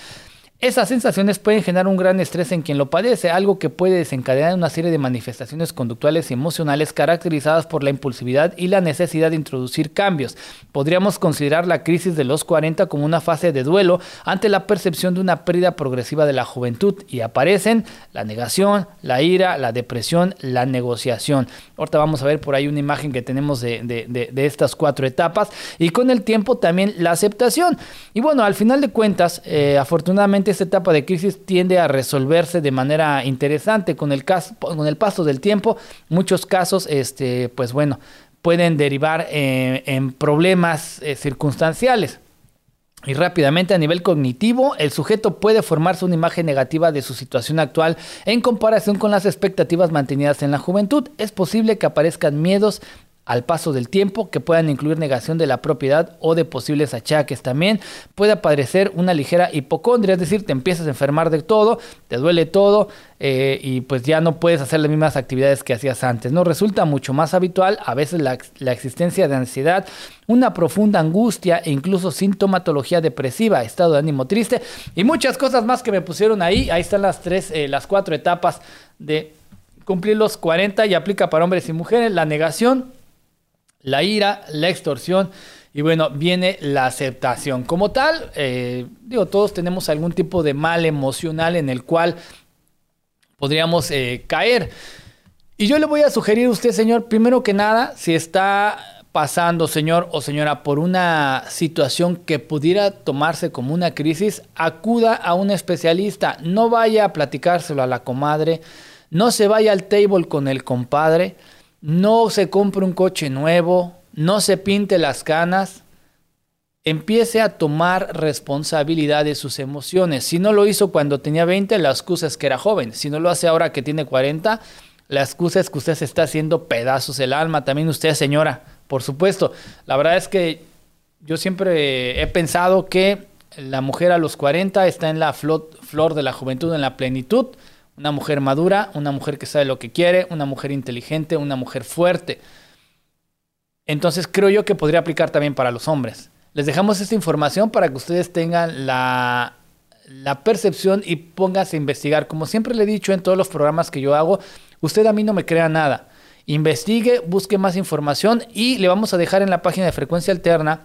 Esas sensaciones pueden generar un gran estrés en quien lo padece, algo que puede desencadenar una serie de manifestaciones conductuales y emocionales caracterizadas por la impulsividad y la necesidad de introducir cambios. Podríamos considerar la crisis de los 40 como una fase de duelo ante la percepción de una pérdida progresiva de la juventud y aparecen la negación, la ira, la depresión, la negociación. Ahorita vamos a ver por ahí una imagen que tenemos de, estas cuatro etapas y con el tiempo también la aceptación. Y bueno, al final de cuentas, eh, afortunadamente esta etapa de crisis tiende a resolverse de manera interesante con el, caso, con el paso del tiempo. Muchos casos, este, pues bueno, pueden derivar eh, en problemas eh, circunstanciales. Y rápidamente a nivel cognitivo, el sujeto puede formarse una imagen negativa de su situación actual en comparación con las expectativas mantenidas en la juventud. Es posible que aparezcan miedos al paso del tiempo que puedan incluir negación de la propiedad o de posibles achaques. También puede aparecer una ligera hipocondria, es decir, te empiezas a enfermar de todo, te duele todo eh, y pues ya no puedes hacer las mismas actividades que hacías antes. No resulta mucho más habitual a veces la, existencia de ansiedad, una profunda angustia e incluso sintomatología depresiva, estado de ánimo triste y muchas cosas más que me pusieron ahí. Ahí están las tres, eh, las cuatro etapas de cumplir los 40 y aplica para hombres y mujeres. La negación, la ira, la extorsión y bueno, viene la aceptación. Como tal, eh, digo, todos tenemos algún tipo de mal emocional en el cual podríamos eh, caer. Y yo le voy a sugerir a usted, señor, primero que nada, si está pasando, señor o señora, por una situación que pudiera tomarse como una crisis, acuda a un especialista. No vaya a platicárselo a la comadre, no se vaya al table con el compadre no se compre un coche nuevo, no se pinte las canas, empiece a tomar responsabilidad de sus emociones. Si no lo hizo cuando tenía 20, la excusa es que era joven. Si no lo hace ahora que tiene 40, La excusa es que usted se está haciendo pedazos el alma, también usted señora, por supuesto. La verdad es que yo siempre he pensado que la mujer a los 40 está en la flor de la juventud, en la plenitud. Una mujer madura, una mujer que sabe lo que quiere, una mujer inteligente, una mujer fuerte. Entonces creo yo que podría aplicar también para los hombres. Les dejamos esta información para que ustedes tengan la, la percepción y pónganse a investigar. Como siempre le he dicho en todos los programas que yo hago, usted a mí no me crea nada. Investigue, busque más información y le vamos a dejar en la página de frecuencia alterna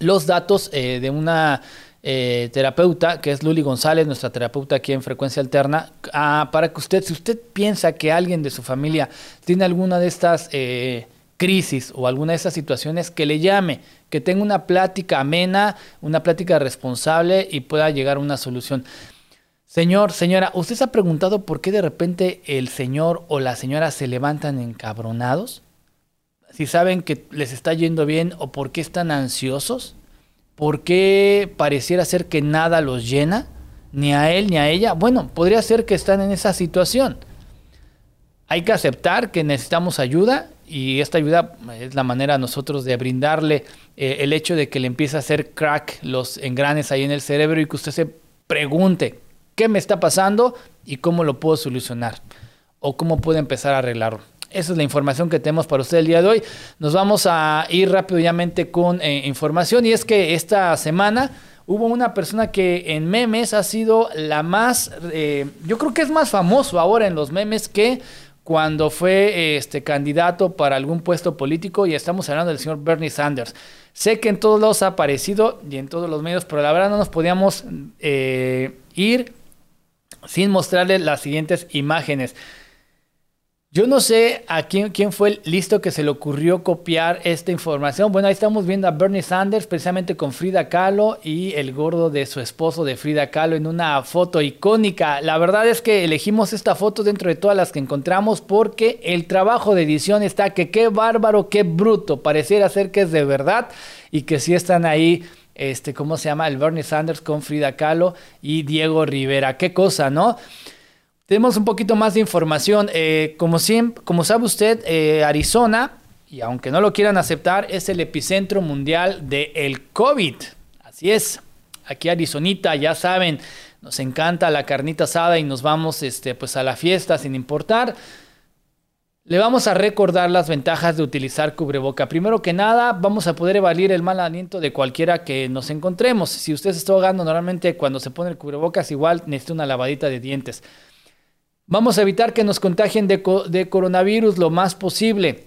los datos eh, de una eh, terapeuta, que es Luli González, nuestra terapeuta aquí en Frecuencia Alterna, ah, para que usted, si usted piensa que alguien de su familia tiene alguna de estas eh, crisis o alguna de estas situaciones, que le llame, que tenga una plática amena, una plática responsable y pueda llegar a una solución. Señor, señora, ¿usted se ha preguntado por qué de repente el señor o la señora se levantan encabronados? si saben que les está yendo bien o por qué están ansiosos, por qué pareciera ser que nada los llena, ni a él ni a ella. Bueno, podría ser que están en esa situación. Hay que aceptar que necesitamos ayuda y esta ayuda es la manera nosotros de brindarle eh, el hecho de que le empiece a hacer crack los engranes ahí en el cerebro y que usted se pregunte qué me está pasando y cómo lo puedo solucionar o cómo puedo empezar a arreglarlo. Esa es la información que tenemos para usted el día de hoy. Nos vamos a ir rápidamente con eh, información y es que esta semana hubo una persona que en memes ha sido la más, eh, yo creo que es más famoso ahora en los memes que cuando fue este candidato para algún puesto político y estamos hablando del señor Bernie Sanders. Sé que en todos los ha aparecido y en todos los medios, pero la verdad no nos podíamos eh, ir sin mostrarle las siguientes imágenes. Yo no sé a quién, fue el listo que se le ocurrió copiar esta información. Bueno, ahí estamos viendo a Bernie Sanders precisamente con Frida Kahlo y el gordo de su esposo de Frida Kahlo en una foto icónica. La verdad es que elegimos esta foto dentro de todas las que encontramos porque el trabajo de edición está que qué bárbaro, qué bruto. Pareciera ser que es de verdad y que sí están ahí este, ¿cómo se llama? El Bernie Sanders con Frida Kahlo y Diego Rivera. Qué cosa, ¿no? Tenemos un poquito más de información. Eh, como, siempre, sabe usted, eh, Arizona, y aunque no lo quieran aceptar, es el epicentro mundial del el COVID. Así es. Aquí Arizonita, ya saben, nos encanta la carnita asada y nos vamos este, pues a la fiesta sin importar. Le vamos a recordar las ventajas de utilizar cubreboca. Primero que nada, vamos a poder evaluar el mal aliento de cualquiera que nos encontremos. Si usted se está ahogando, normalmente cuando se pone el cubrebocas, igual necesita una lavadita de dientes. Vamos a evitar que nos contagien de, coronavirus lo más posible.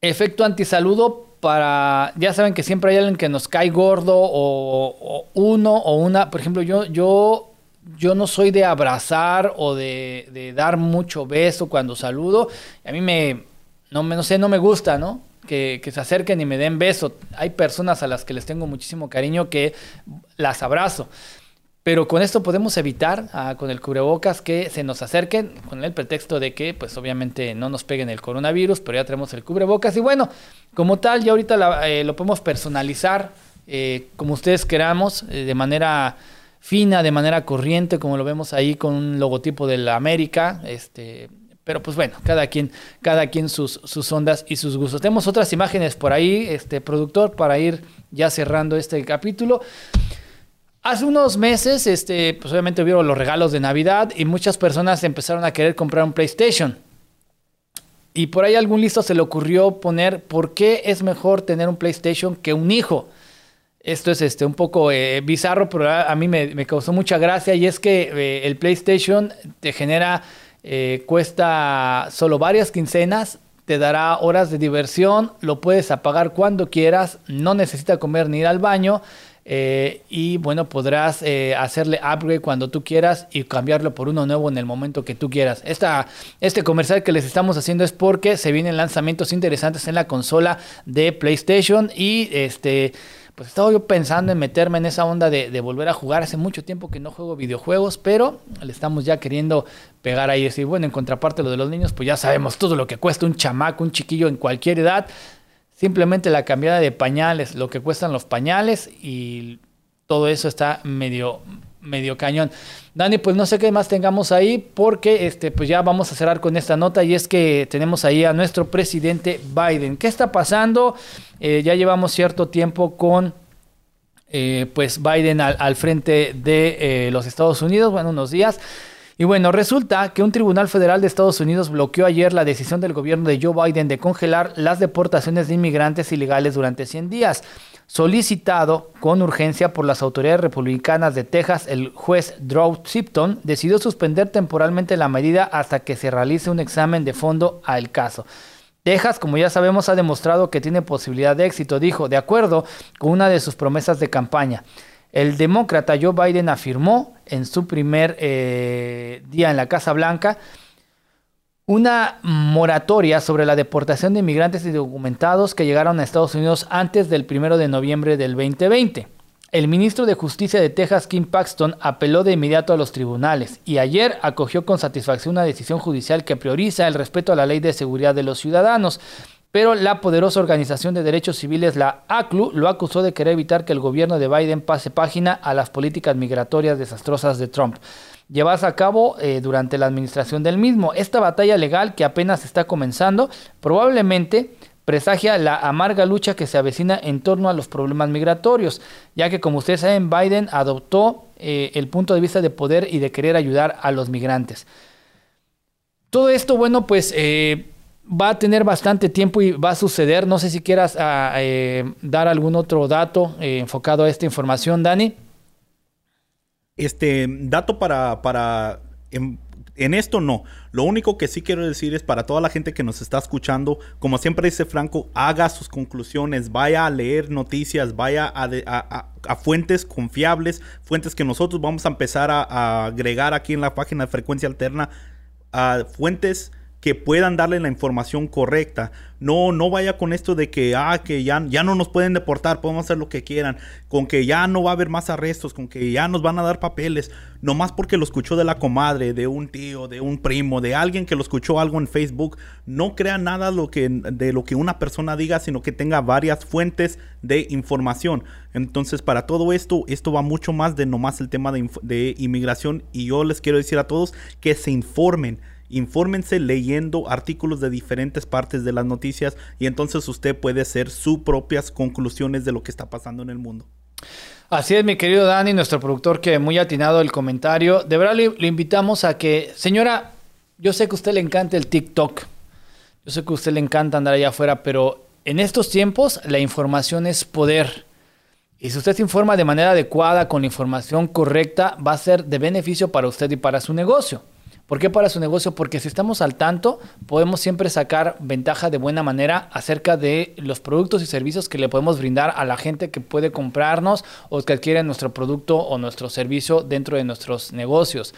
Efecto antisaludo para, ya saben que siempre hay alguien que nos cae gordo o, uno o una, por ejemplo, yo, yo, yo no soy de abrazar o de, dar mucho beso cuando saludo. A mí me, no, no sé, no me gusta, ¿no? Que, se acerquen y me den beso. Hay personas a las que les tengo muchísimo cariño que las abrazo. Pero con esto podemos evitar, ah, con el cubrebocas, que se nos acerquen con el pretexto de que, pues obviamente no nos peguen el coronavirus, pero ya tenemos el cubrebocas. Y bueno, como tal, ya ahorita eh, lo podemos personalizar eh, como ustedes queramos, eh, de manera fina, de manera corriente, como lo vemos ahí con un logotipo de la América. Este, pero pues bueno, cada quien, cada quien sus, sus ondas y sus gustos. Tenemos otras imágenes por ahí, este productor, para ir ya cerrando este capítulo. Hace unos meses, este, pues obviamente vieron los regalos de Navidad y muchas personas empezaron a querer comprar un PlayStation. Y por ahí algún listo se le ocurrió poner por qué es mejor tener un PlayStation que un hijo. Esto es este, un poco eh, bizarro, pero a, mí me, causó mucha gracia y es que eh, el PlayStation te genera, eh, cuesta solo varias quincenas, te dará horas de diversión, lo puedes apagar cuando quieras, no necesita comer ni ir al baño eh, y bueno, podrás eh, hacerle upgrade cuando tú quieras y cambiarlo por uno nuevo en el momento que tú quieras. Esta, este comercial que les estamos haciendo es porque se vienen lanzamientos interesantes en la consola de PlayStation y este pues estaba yo pensando en meterme en esa onda de, de, volver a jugar. Hace mucho tiempo que no juego videojuegos, pero le estamos ya queriendo pegar ahí. Decir, bueno, en contraparte lo de los niños, pues ya sabemos todo lo que cuesta un chamaco, un chiquillo en cualquier edad. Simplemente la cambiada de pañales, lo que cuestan los pañales y todo eso está medio medio cañón. Dani, pues no sé qué más tengamos ahí porque este, pues ya vamos a cerrar con esta nota y es que tenemos ahí a nuestro presidente Biden. ¿Qué está pasando? Eh, ya llevamos cierto tiempo con eh, pues Biden al, frente de eh, los Estados Unidos, bueno, unos días. Y bueno, resulta que un tribunal federal de Estados Unidos bloqueó ayer la decisión del gobierno de Joe Biden de congelar las deportaciones de inmigrantes ilegales durante 100 días. Solicitado con urgencia por las autoridades republicanas de Texas, el juez Drew Sipton decidió suspender temporalmente la medida hasta que se realice un examen de fondo al caso. Texas, como ya sabemos, ha demostrado que tiene posibilidad de éxito, dijo, de acuerdo con una de sus promesas de campaña. El demócrata Joe Biden afirmó en su primer eh, día en la Casa Blanca una moratoria sobre la deportación de inmigrantes y documentados que llegaron a Estados Unidos antes del 1 de noviembre del 2020. El ministro de Justicia de Texas, Kim Paxton, apeló de inmediato a los tribunales y ayer acogió con satisfacción una decisión judicial que prioriza el respeto a la ley de seguridad de los ciudadanos. Pero la poderosa organización de derechos civiles, la ACLU, lo acusó de querer evitar que el gobierno de Biden pase página a las políticas migratorias desastrosas de Trump, llevadas a cabo eh, durante la administración del mismo. Esta batalla legal que apenas está comenzando probablemente presagia la amarga lucha que se avecina en torno a los problemas migratorios, ya que como ustedes saben, Biden adoptó eh, el punto de vista de poder y de querer ayudar a los migrantes. Todo esto, bueno, pues eh, va a tener bastante tiempo y va a suceder. No sé si quieras ah, eh, dar algún otro dato enfocado a esta información, Dani. Este dato para, para en esto no. Lo único que sí quiero decir es para toda la gente que nos está escuchando, como siempre dice Franco, haga sus conclusiones, vaya a leer noticias, vaya a, fuentes confiables, fuentes que nosotros vamos a empezar a, agregar aquí en la página de frecuencia alterna, a fuentes que puedan darle la información correcta. No, no vaya con esto de que, ah, que ya, ya no nos pueden deportar, podemos hacer lo que quieran, con que ya no va a haber más arrestos, con que ya nos van a dar papeles, nomás porque lo escuchó de la comadre, de un tío, de un primo, de alguien que lo escuchó algo en Facebook. No crea nada de lo que una persona diga, sino que tenga varias fuentes de información. Entonces, para todo esto, esto va mucho más de nomás el tema de, de inmigración y yo les quiero decir a todos que se informen Infórmense leyendo artículos de diferentes partes de las noticias y entonces usted puede hacer sus propias conclusiones de lo que está pasando en el mundo. Así es, mi querido Dani, nuestro productor que muy atinado el comentario. De verdad le, invitamos a que, señora, yo sé que a usted le encanta el TikTok. Yo sé que a usted le encanta andar allá afuera, pero en estos tiempos la información es poder. Y si usted se informa de manera adecuada, con la información correcta, va a ser de beneficio para usted y para su negocio. ¿Por qué para su negocio? Porque si estamos al tanto, podemos siempre sacar ventaja de buena manera acerca de los productos y servicios que le podemos brindar a la gente que puede comprarnos o que adquiere nuestro producto o nuestro servicio dentro de nuestros negocios.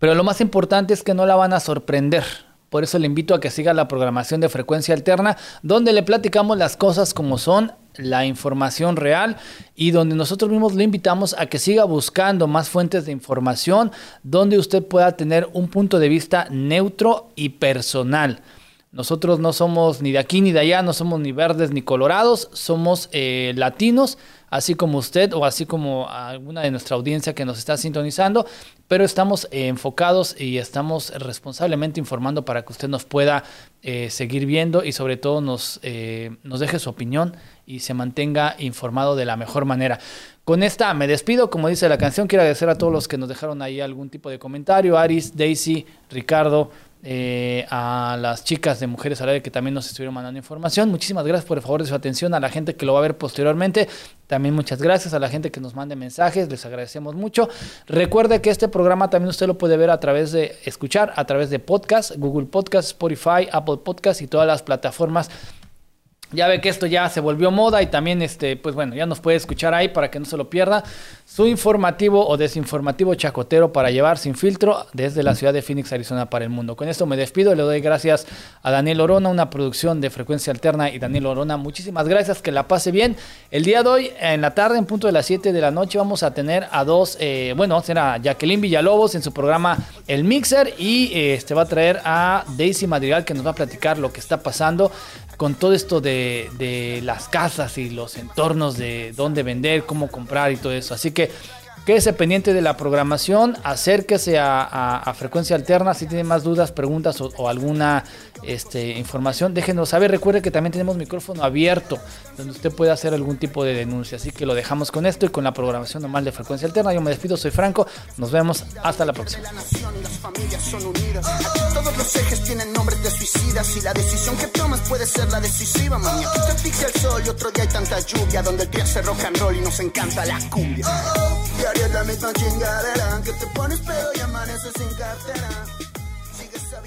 Pero lo más importante es que no la van a sorprender. Por eso le invito a que siga la programación de frecuencia alterna, donde le platicamos las cosas como son la información real y donde nosotros mismos le invitamos a que siga buscando más fuentes de información donde usted pueda tener un punto de vista neutro y personal. Nosotros no somos ni de aquí ni de allá, no somos ni verdes ni colorados, somos eh, latinos, así como usted o así como alguna de nuestra audiencia que nos está sintonizando, pero estamos eh, enfocados y estamos responsablemente informando para que usted nos pueda eh, seguir viendo y sobre todo nos, nos deje su opinión y se mantenga informado de la mejor manera. Con esta me despido, como dice la canción, quiero agradecer a todos los que nos dejaron ahí algún tipo de comentario, Aris, Daisy, Ricardo, eh, a las chicas de Mujeres al que también nos estuvieron mandando información. Muchísimas gracias por el favor de su atención, a la gente que lo va a ver posteriormente. También muchas gracias a la gente que nos mande mensajes, les agradecemos mucho. Recuerde que este programa también usted lo puede ver a través de escuchar, a través de podcast, Google Podcast, Spotify, Apple Podcast y todas las plataformas ya ve que esto ya se volvió moda y también, este, pues bueno, ya nos puede escuchar ahí para que no se lo pierda. Su informativo o desinformativo chacotero para llevar sin filtro desde la ciudad de Phoenix, Arizona para el mundo. Con esto me despido, le doy gracias a Daniel Orona, una producción de frecuencia alterna y Daniel Orona, muchísimas gracias, que la pase bien. El día de hoy, en la tarde, en punto de las 7 de la noche, vamos a tener a dos, eh, bueno, será Jacqueline Villalobos en su programa El Mixer y eh, este va a traer a Daisy Madrigal que nos va a platicar lo que está pasando con todo esto de, las casas y los entornos de dónde vender, cómo comprar y todo eso. Así que Quédese pendiente de la programación, acérquese a, Frecuencia Alterna si tiene más dudas, preguntas o, alguna este, información, déjenos saber. Recuerde que también tenemos micrófono abierto donde usted puede hacer algún tipo de denuncia. Así que lo dejamos con esto y con la programación normal de Frecuencia Alterna. Yo me despido, soy Franco. Nos vemos hasta la próxima. La misma Sigue esa